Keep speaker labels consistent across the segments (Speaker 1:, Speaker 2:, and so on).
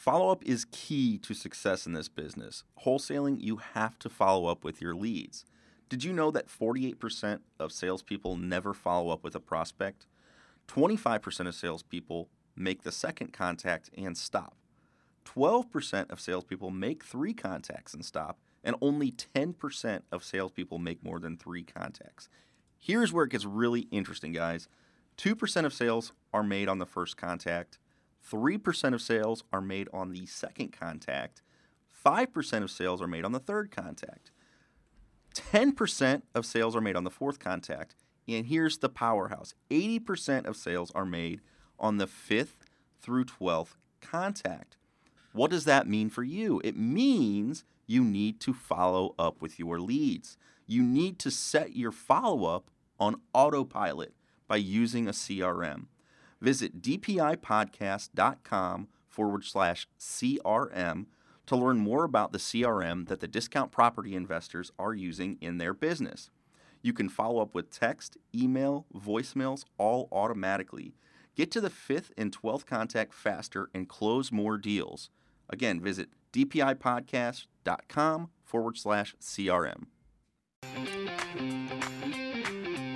Speaker 1: Follow up is key to success in this business. Wholesaling, you have to follow up with your leads. Did you know that 48% of salespeople never follow up with a prospect? 25% of salespeople make the second contact and stop. 12% of salespeople make three contacts and stop, and only 10% of salespeople make more than three contacts. Here's where it gets really interesting, guys. 2% of sales are made on the first contact, 3% of sales are made on the second contact, 5% of sales are made on the third contact, 10% of sales are made on the fourth contact, and here's the powerhouse 80% of sales are made on the fifth through 12th contact. What does that mean for you? It means you need to follow up with your leads. You need to set your follow up on autopilot by using a CRM. Visit dpipodcast.com forward slash CRM to learn more about the CRM that the discount property investors are using in their business. You can follow up with text, email, voicemails, all automatically. Get to the fifth and 12th contact faster and close more deals. Again, visit dpipodcast.com forward slash CRM.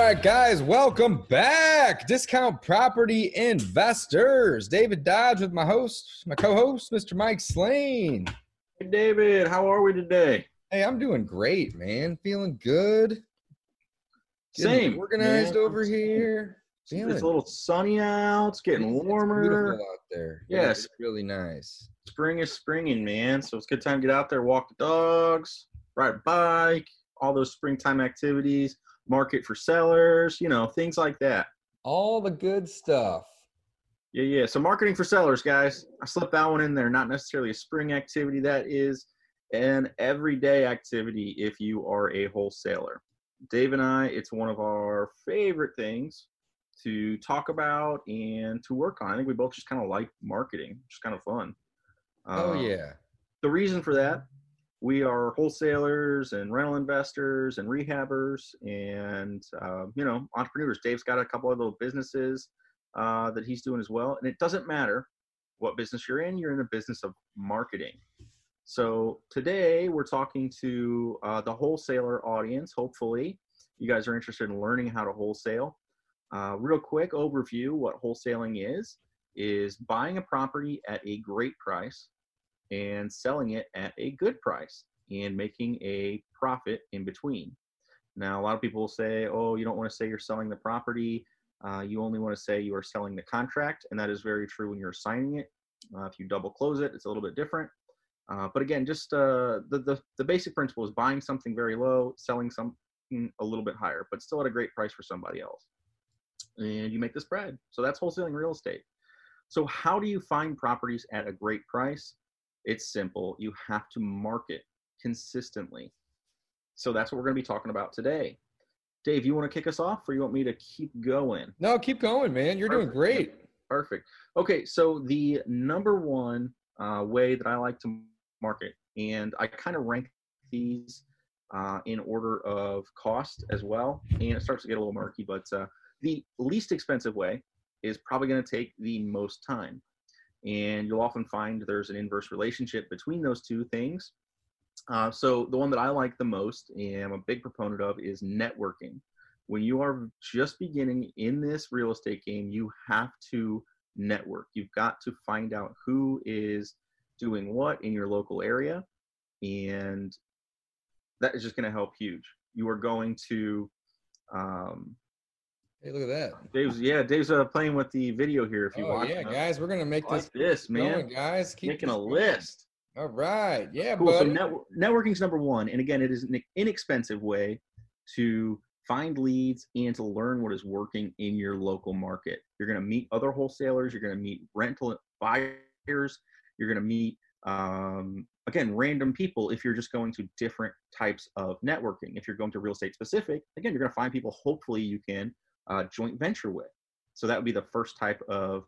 Speaker 2: All right, guys, welcome back. Discount Property Investors. David Dodge with my host, my co-host, Mr. Mike Slane.
Speaker 3: Hey, David, how are we today?
Speaker 2: Hey, I'm doing great, man. Feeling good. Getting
Speaker 3: Same.
Speaker 2: Organized
Speaker 3: man.
Speaker 2: over here. Feeling
Speaker 3: It's a little sunny out. It's getting
Speaker 2: it's
Speaker 3: warmer.
Speaker 2: beautiful out there.
Speaker 3: Yes.
Speaker 2: it's really nice.
Speaker 3: Spring is springing, man. So it's a good time to get out there, walk the dogs, ride a bike, all those springtime activities, market for sellers, you know, things like that.
Speaker 2: All the good stuff.
Speaker 3: Yeah, yeah. So marketing for sellers, guys. I slipped that one in there. Not necessarily a spring activity. That is an everyday activity if you are a wholesaler. Dave and I, it's one of our favorite things to talk about and to work on. I think we both just kind of like marketing, just kind of fun.
Speaker 2: Oh
Speaker 3: Um,
Speaker 2: yeah.
Speaker 3: the reason for that we are wholesalers and rental investors and rehabbers and uh, you know entrepreneurs. Dave's got a couple of little businesses uh, that he's doing as well. And it doesn't matter what business you're in you're in the business of marketing. So today we're talking to uh, the wholesaler audience hopefully. You guys are interested in learning how to wholesale. Uh, real quick overview what wholesaling is is buying a property at a great price and selling it at a good price and making a profit in between. Now, a lot of people will say, oh, you don't want to say you're selling the property. Uh, you only want to say you are selling the contract. And that is very true when you're signing it. Uh, if you double close it, it's a little bit different. Uh, but again, just uh, the, the, the basic principle is buying something very low, selling something a little bit higher, but still at a great price for somebody else. And you make the spread. So that's wholesaling real estate. So, how do you find properties at a great price? It's simple. You have to market consistently. So that's what we're going to be talking about today. Dave, you want to kick us off or you want me to keep going?
Speaker 2: No, keep going, man. You're doing great.
Speaker 3: Perfect. Okay, so the number one uh, way that I like to market, and I kind of rank these uh, in order of cost as well, and it starts to get a little murky, but uh, the least expensive way is probably going to take the most time. And you'll often find there's an inverse relationship between those two things. Uh, so the one that I like the most and I'm a big proponent of is networking. When you are just beginning in this real estate game, you have to network. You've got to find out who is doing what in your local area, and that is just going to help huge. You are going to um,
Speaker 2: Hey, look at that.
Speaker 3: Dave's yeah, Dave's uh, playing with the video here. If you
Speaker 2: Oh
Speaker 3: watch,
Speaker 2: yeah, guys, we're gonna make this
Speaker 3: like this man,
Speaker 2: going, guys. Keep
Speaker 3: making a
Speaker 2: going.
Speaker 3: list.
Speaker 2: All right. Yeah,
Speaker 3: Cool. So
Speaker 2: buddy.
Speaker 3: network, networking's number one, and again, it is an inexpensive way to find leads and to learn what is working in your local market. You're going to meet other wholesalers. You're going to meet rental buyers. You're to meet um, again random people if you're just going to different types of networking. If you're going to real estate specific, again, you're going to find people hopefully you can uh, joint venture with. So that would be the first type of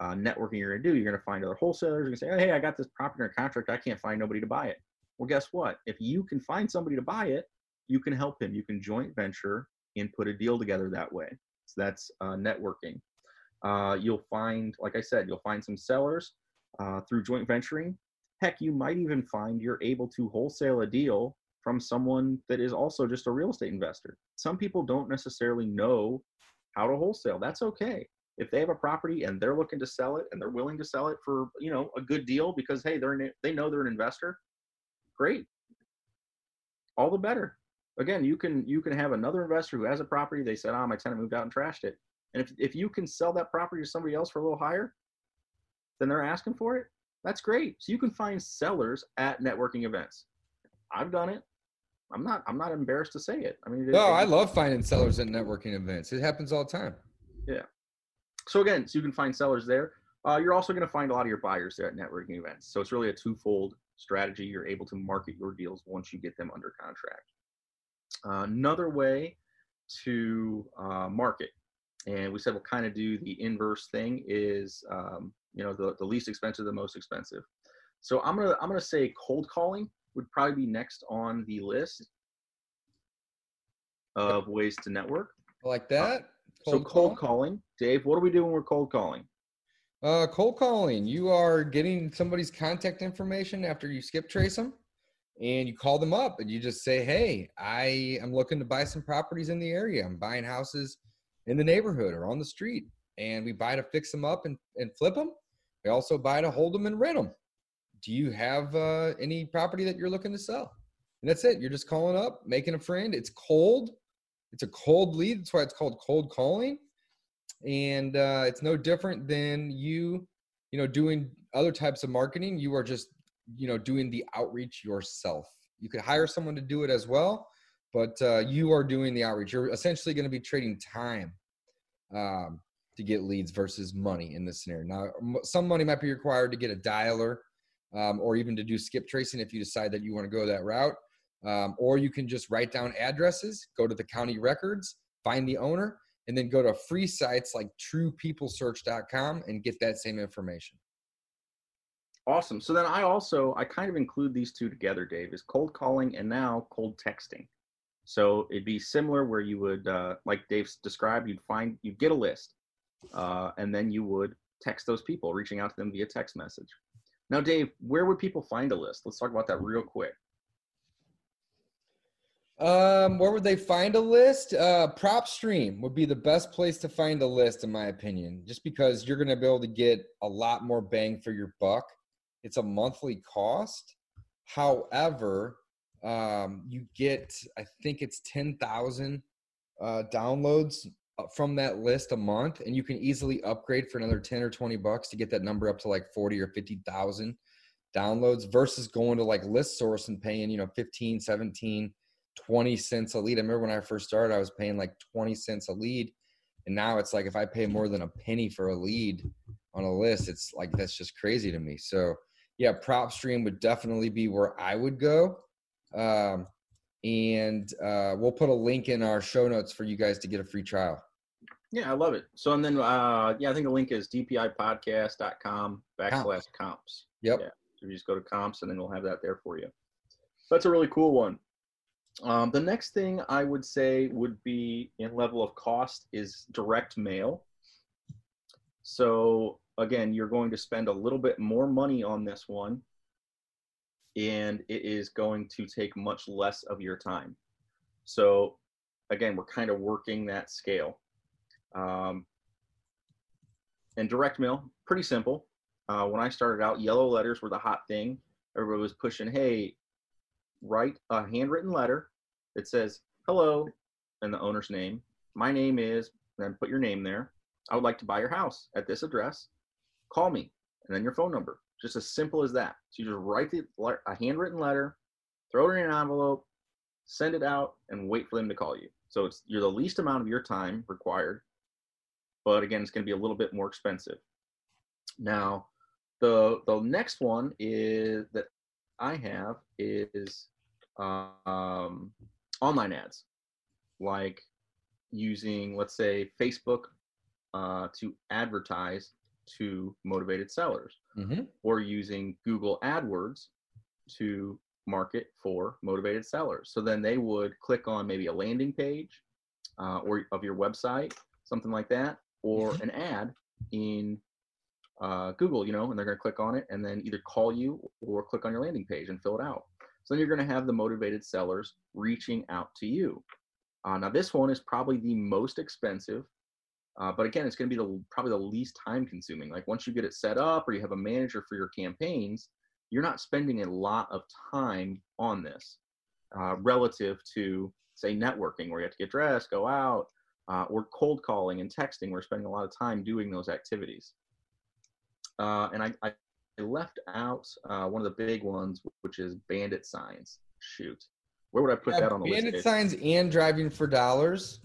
Speaker 3: uh, networking you're going to do. You're going to find other wholesalers. To say, oh, hey, I got this property under contract. I can't find nobody to buy it. Well, guess what? If you can find somebody to buy it, you can help him. You can joint venture and put a deal together that way. So that's uh, networking. Uh, you'll find, like I said, you'll find some sellers uh, through joint venturing. Heck, you might even find you're able to wholesale a deal from someone that is also just a real estate investor. Some people don't necessarily know how to wholesale. That's okay. If they have a property and they're looking to sell it and they're willing to sell it for, you know, a good deal because hey, they're an, they know they're an investor, great. All the better. Again, you can you can have another investor who has a property. They said, "Ah, oh, my tenant moved out and trashed it." And if if you can sell that property to somebody else for a little higher than they're asking for it, that's great. So you can find sellers at networking events. I've done it. I'm not I'm not embarrassed to say it. I mean,
Speaker 2: no, it, I love finding sellers at networking events. It happens all the time.
Speaker 3: Yeah. So again, so you can find sellers there. Uh, you're also going to find a lot of your buyers there at networking events. So it's really a twofold strategy. You're able to market your deals once you get them under contract. Uh, another way to uh, market, and we said we'll kind of do the inverse thing, is um, you know the, the least expensive, the most expensive. So I'm gonna I'm gonna say cold calling would probably be next on the list of ways to network.
Speaker 2: like that.
Speaker 3: Cold so cold call? calling, Dave. What do we do when we're cold calling?
Speaker 2: Uh, cold calling. You are getting somebody's contact information after you skip trace them, and you call them up and you just say, "Hey, I am looking to buy some properties in the area. I'm buying houses in the neighborhood or on the street, and we buy to fix them up and, and flip them. We also buy to hold them and rent them. Do you have uh, any property that you're looking to sell?" And that's it. You're just calling up, making a friend. It's cold it's a cold lead. That's why it's called cold calling. And uh, it's no different than you, you know, doing other types of marketing. You are just, you know, doing the outreach yourself. You could hire someone to do it as well, but uh, you are doing the outreach. You're essentially going to be trading time um, to get leads versus money in this scenario. Now, some money might be required to get a dialer um, or even to do skip tracing if you decide that you want to go that route. Um, or you can just write down addresses, go to the county records, find the owner, and then go to free sites like truepeoplesearch.com and get that same information.
Speaker 3: Awesome. So then I also I kind of include these two together, Dave, is cold calling and now cold texting. So it'd be similar where you would, uh, like Dave described, you'd find you'd get a list, uh, and then you would text those people, reaching out to them via text message. Now, Dave, where would people find a list? Let's talk about that real quick.
Speaker 2: Um, where would they find a list? Uh, PropStream would be the best place to find a list, in my opinion, just because you're going to be able to get a lot more bang for your buck. It's a monthly cost. However, um, you get, I think it's 10,000 uh, downloads from that list a month, and you can easily upgrade for another 10 or 20 bucks to get that number up to like 40 or 50,000 downloads versus going to like ListSource and paying, you know, 15, 17, 20 cents a lead. I remember when I first started, I was paying like 20 cents a lead. And now it's like if I pay more than a penny for a lead on a list, it's like that's just crazy to me. So yeah, PropStream would definitely be where I would go. Um, and uh, we'll put a link in our show notes for you guys to get a free trial.
Speaker 3: Yeah, I love it. So and then uh, yeah, I think the link is dpipodcast.com backslash comps.
Speaker 2: Yep.
Speaker 3: Yeah. So you just go to comps and then we'll have that there for you. That's a really cool one. Um, the next thing I would say would be in level of cost is direct mail. So again, you're going to spend a little bit more money on this one, and it is going to take much less of your time. So again, we're kind of working that scale. Um, and direct mail, pretty simple. Uh, when I started out, yellow letters were the hot thing. Everybody was pushing, hey, write a handwritten letter that says hello and the owner's name. My name is, then put your name there. I would like to buy your house at this address. Call me, and then your phone number. Just as simple as that. So you just write the, a handwritten letter, throw it in an envelope, send it out, and wait for them to call you. So it's you're the least amount of your time required, but again, it's going to be a little bit more expensive. Now, the the next one is that I have is um, online ads, like using let's say Facebook uh, to advertise to motivated sellers,
Speaker 2: Mhm.
Speaker 3: or using Google AdWords to market for motivated sellers. So then they would click on maybe a landing page uh, or of your website, something like that, or an ad in uh, Google, you know, and they're going to click on it and then either call you or click on your landing page and fill it out. So then you're going to have the motivated sellers reaching out to you. Uh, now this one is probably the most expensive, uh, but again, it's going to be the probably the least time consuming. Like once you get it set up or you have a manager for your campaigns, you're not spending a lot of time on this uh, relative to say networking where you have to get dressed, go out, uh, or cold calling and texting. We're spending a lot of time doing those activities. Uh, and I, I left out uh, one of the big ones, which is bandit signs. Shoot, where would I put
Speaker 2: Yeah,
Speaker 3: that on the
Speaker 2: bandit
Speaker 3: list?
Speaker 2: Bandit signs and driving for dollars.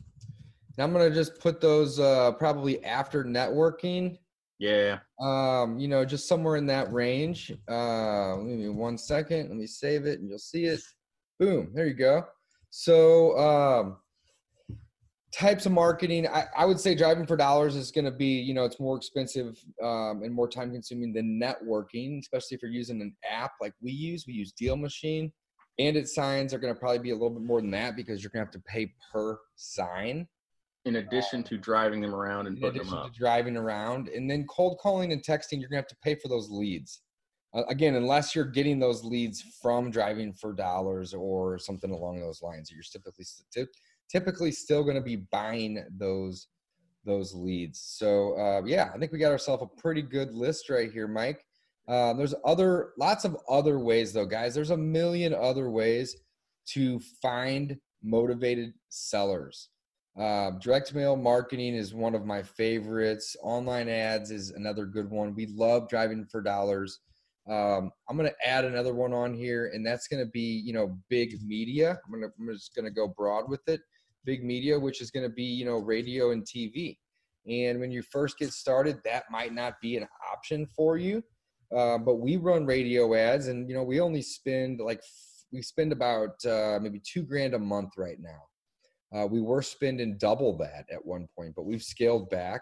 Speaker 2: Now I'm gonna just put those uh, probably after networking.
Speaker 3: Yeah,
Speaker 2: Um, you know, just somewhere in that range. Uh, give me one second. Let me save it, and you'll see it. Boom. There you go. So, um, types of marketing. I, I would say driving for dollars is going to be, you know, it's more expensive um, and more time consuming than networking, especially if you're using an app like we use. We use Deal Machine. Bandit signs are going to probably be a little bit more than that because you're going to have to pay per sign
Speaker 3: in addition to driving them around and
Speaker 2: in
Speaker 3: putting them
Speaker 2: to
Speaker 3: up.
Speaker 2: driving around. And then cold calling and texting, you're gonna have to pay for those leads. Uh, again, unless you're getting those leads from driving for dollars or something along those lines, you're typically typically still to be buying those those leads. So uh, yeah, I think we got ourselves a pretty good list right here, Mike. Uh, there's other lots of other ways though, guys. There's a million other ways to find motivated sellers. Uh, direct mail marketing is one of my favorites. Online ads is another good one. We love driving for dollars. Um, I'm going to add another one on here, and that's going to be, you know, big media. I'm, gonna, I'm just going to go broad with it. Big media, which is going to be, you know, radio and TV. And when you first get started, that might not be an option for you. Uh, but we run radio ads, and you know, we only spend like we spend about uh, maybe two grand a month right now. Uh, we were spending double that at one point, but we've scaled back.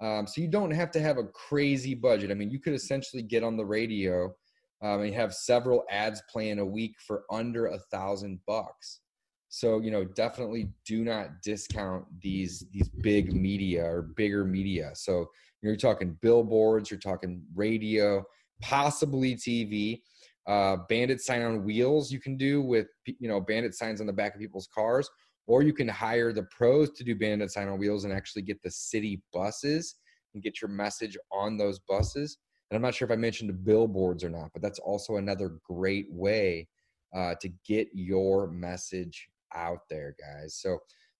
Speaker 2: Um, so you don't have to have a crazy budget. I mean, you could essentially get on the radio um, and have several ads playing a week for under a thousand bucks. So you know, definitely do not discount these these big media or bigger media. So you're talking billboards, you're talking radio, possibly TV. Uh, bandit sign on wheels you can do with you know bandit signs on the back of people's cars or you can hire the pros to do bandit sign on wheels and actually get the city buses and get your message on those buses. And I'm not sure if I mentioned the billboards or not, but that's also another great way uh, to get your message out there, guys. So,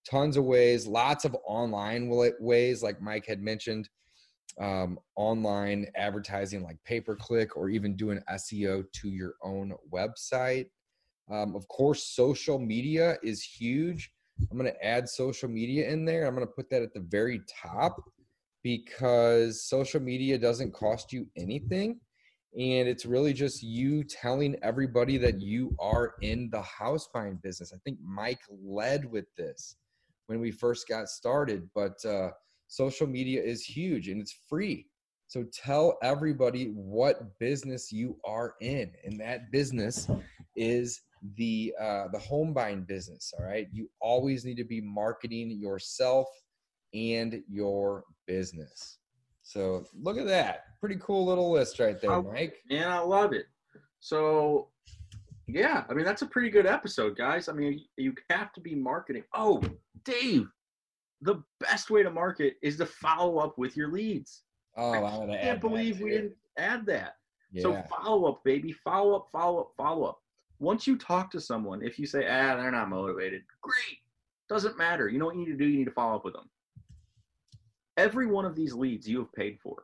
Speaker 2: tons of ways, lots of online ways, like Mike had mentioned, um, online advertising like pay per click or even doing SEO to your own website. Um, of course, social media is huge. I'm going to add social media in there. I'm going to put that at the very top because social media doesn't cost you anything. And it's really just you telling everybody that you are in the house buying business. I think Mike led with this when we first got started, but uh, social media is huge and it's free. So tell everybody what business you are in, and that business is the uh, the home buying business. All right, you always need to be marketing yourself and your business. So look at that, pretty cool little list right there,
Speaker 3: Oh,
Speaker 2: Mike.
Speaker 3: Man, I love it. So, yeah, I mean that's a pretty good episode, guys. I mean, you have to be marketing. Oh, Dave, the best way to market is to follow up with your leads.
Speaker 2: Oh,
Speaker 3: I can't
Speaker 2: add
Speaker 3: believe we didn't add that.
Speaker 2: Yeah.
Speaker 3: So follow up, baby. Follow up, follow up, follow up. Once you talk to someone, if you say, ah, they're not motivated, great. Doesn't matter. You know what you need to do? You need to follow up with them. Every one of these leads you have paid for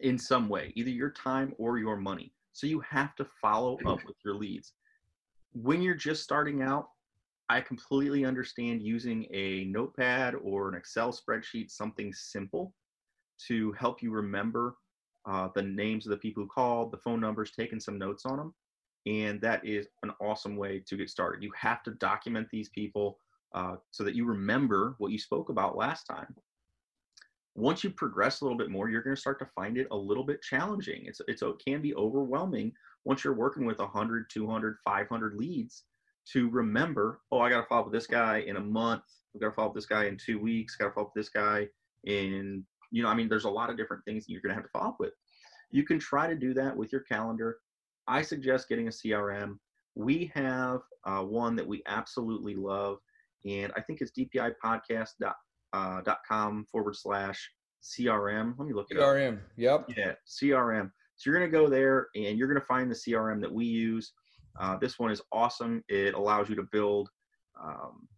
Speaker 3: in some way, either your time or your money. So you have to follow up with your leads. When you're just starting out, I completely understand using a notepad or an Excel spreadsheet, something simple to help you remember uh, the names of the people who called, the phone numbers, taking some notes on them. And that is an awesome way to get started. You have to document these people uh, so that you remember what you spoke about last time. Once you progress a little bit more, you're going to start to find it a little bit challenging. It's, it's, it can be overwhelming once you're working with 100, 200, 500 leads to remember, oh, I got to follow up with this guy in a month. I've got to follow up with this guy in two weeks. Got to follow up with this guy in, you know, I mean, there's a lot of different things you're going to have to follow up with. You can try to do that with your calendar. I suggest getting a CRM. We have uh, one that we absolutely love, and I think it's dpipodcast.com uh, forward slash CRM. Let me look at it
Speaker 2: CRM.
Speaker 3: up.
Speaker 2: Yep.
Speaker 3: Yeah, CRM. So you're going to go there and you're going to find the CRM that we use. Uh, this one is awesome. It allows you to build um,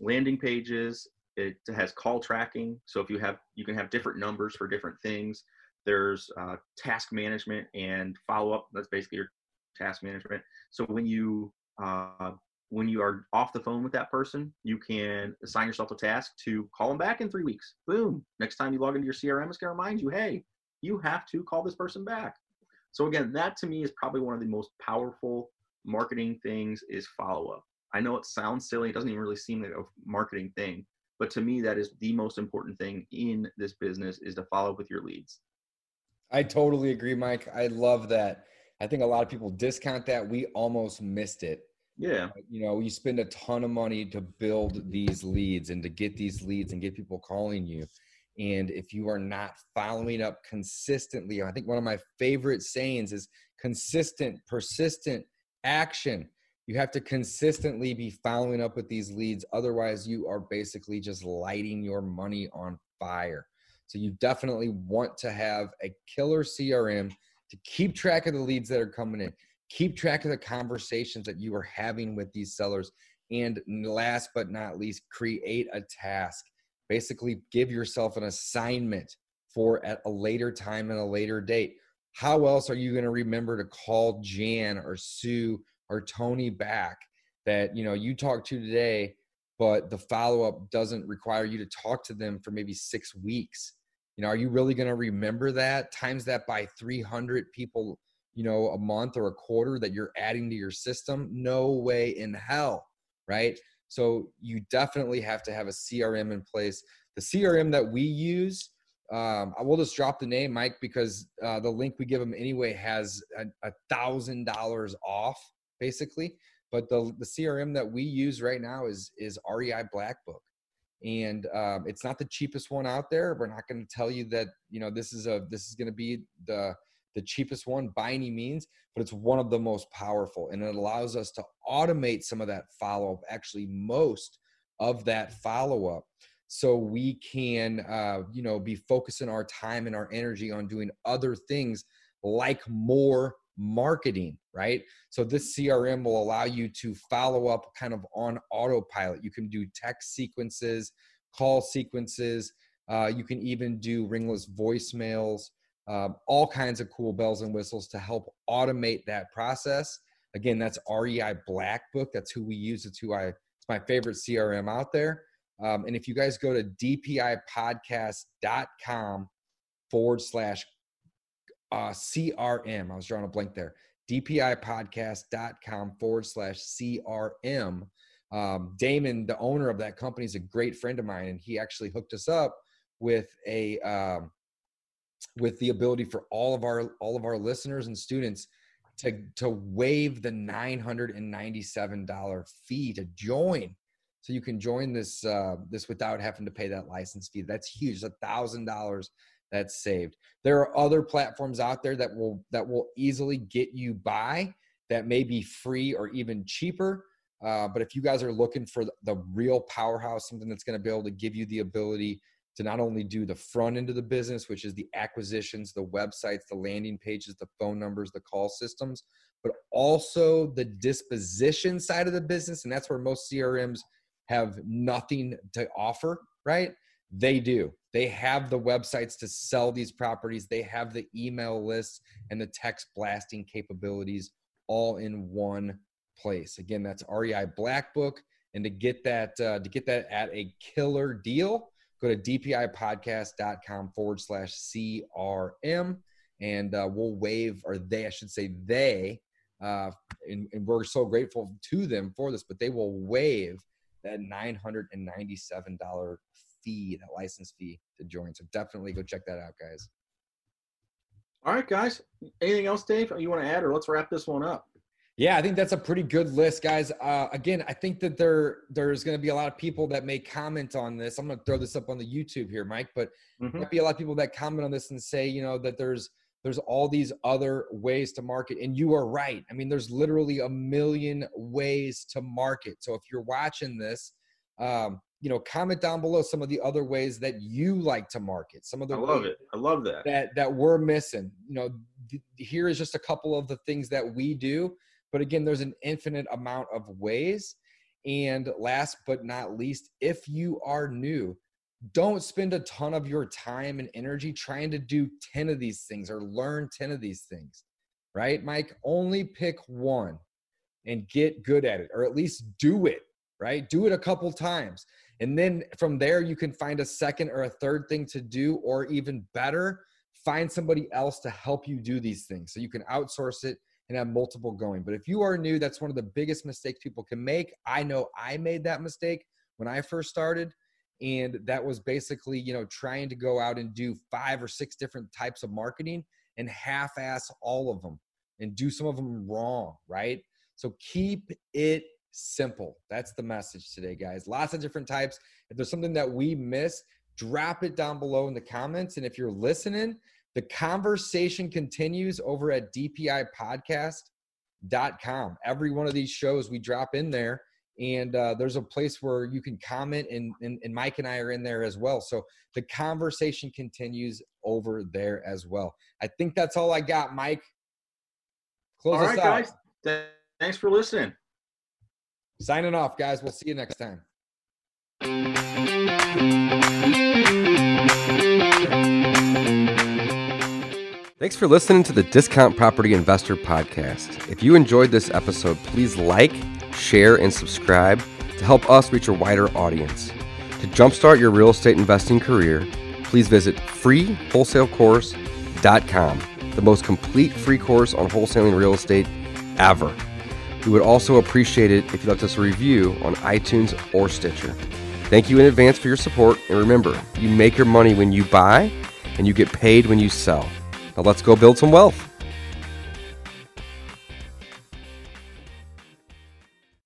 Speaker 3: landing pages. It has call tracking. So if you have, you can have different numbers for different things. There's uh, task management and follow up. That's basically your task management. So when you uh, when you are off the phone with that person, you can assign yourself a task to call them back in three weeks. Boom. Next time you log into your CRM, it's going to remind you, hey, you have to call this person back. So again, that to me is probably one of the most powerful marketing things is follow up. I know it sounds silly, it doesn't even really seem like a marketing thing, but to me that is the most important thing in this business is to follow up with your leads.
Speaker 2: I totally agree, Mike. I love that. I think a lot of people discount that. We almost missed it.
Speaker 3: Yeah.
Speaker 2: You know, you spend a ton of money to build these leads and to get these leads and get people calling you. And if you are not following up consistently, I think one of my favorite sayings is consistent, persistent action. You have to consistently be following up with these leads. Otherwise, you are basically just lighting your money on fire. So, you definitely want to have a killer CRM to keep track of the leads that are coming in, keep track of the conversations that you are having with these sellers. And last but not least, create a task basically give yourself an assignment for at a later time and a later date. How else are you going to remember to call Jan or Sue or Tony back that you know you talked to today, but the follow up doesn't require you to talk to them for maybe six weeks? You know, are you really going to remember that? Times that by 300 people, you know, a month or a quarter that you're adding to your system? No way in hell, right? So you definitely have to have a CRM in place. The CRM that we use, um, I will just drop the name, Mike, because uh, the link we give them anyway has a thousand dollars off, basically. But the the CRM that we use right now is is REI Blackbook, and um, it's not the cheapest one out there. We're not going to tell you that you know this is a this is going to be the the cheapest one by any means, but it's one of the most powerful. And it allows us to automate some of that follow up, actually, most of that follow up. So we can, uh, you know, be focusing our time and our energy on doing other things like more marketing, right? So this CRM will allow you to follow up kind of on autopilot. You can do text sequences, call sequences. Uh, you can even do ringless voicemails um, all kinds of cool bells and whistles to help automate that process. Again, that's REI Black Book. That's who we use. It's who I. It's my favorite CRM out there. Um, and if you guys go to dpipodcast.com forward slash uh, CRM, I was drawing a blank there. dpipodcast.com forward slash CRM. Um, Damon, the owner of that company, is a great friend of mine, and he actually hooked us up with a um, with the ability for all of our all of our listeners and students to to waive the $997 fee to join. So you can join this uh, this without having to pay that license fee. That's huge. A thousand dollars that's saved there are other platforms out there that will that will easily get you by that may be free or even cheaper uh, but if you guys are looking for the real powerhouse something that's going to be able to give you the ability to not only do the front end of the business, which is the acquisitions, the websites, the landing pages, the phone numbers, the call systems, but also the disposition side of the business. And that's where most CRMs have nothing to offer, right? They do. They have the websites to sell these properties, they have the email lists and the text blasting capabilities all in one place. Again, that's REI Black Book. And to get that uh, to get that at a killer deal, go to dpipodcast.com forward slash CRM. and uh, we'll waive, or they, I should say, they, uh, and, and we're so grateful to them for this, but they will waive that $997 fee, that license fee to join. So definitely go check that out, guys.
Speaker 3: All right, guys. Anything else, Dave? You want to add, or let's wrap this one up?
Speaker 2: Yeah, I think that's a pretty good list, guys. Uh, again, I think that there there's going to be a lot of people that may comment on this. I'm going to throw this up on the YouTube here, Mike, but mm-hmm. might be a lot of people that comment on this and say, you know, that there's there's all these other ways to market, and you are right. I mean, there's literally a million ways to market. So if you're watching this, um, you know, comment down below some of the other ways that you like to market. Some of the
Speaker 3: I love it. I love that.
Speaker 2: That that we're missing. You know, th- here is just a couple of the things that we do. But again, there's an infinite amount of ways. And last but not least, if you are new, don't spend a ton of your time and energy trying to do 10 of these things or learn 10 of these things, right? Mike, only pick one and get good at it, or at least do it, right? Do it a couple times. And then from there, you can find a second or a third thing to do, or even better, find somebody else to help you do these things. So you can outsource it and have multiple going. But if you are new, that's one of the biggest mistakes people can make. I know I made that mistake when I first started. And that was basically, you know, trying to go out and do five or six different types of marketing and half ass all of them and do some of them wrong, right? So keep it simple. That's the message today, guys. Lots of different types. If there's something that we miss, drop it down below in the comments. And if you're listening, the conversation continues over at dpipodcast.com. Every one of these shows we drop in there, and uh, there's a place where you can comment, and, and, and Mike and I are in there as well. So the conversation continues over there as well. I think that's all I got, Mike.
Speaker 3: Close all right, out. guys. Thanks for listening.
Speaker 2: Signing off, guys. We'll see you next time.
Speaker 4: Thanks for listening to the Discount Property Investor Podcast. If you enjoyed this episode, please like, share, and subscribe to help us reach a wider audience. To jumpstart your real estate investing career, please visit freewholesalecourse.com, the most complete free course on wholesaling real estate ever. We would also appreciate it if you left us a review on iTunes or Stitcher. Thank you in advance for your support, and remember, you make your money when you buy, and you get paid when you sell. Now let's go build some wealth.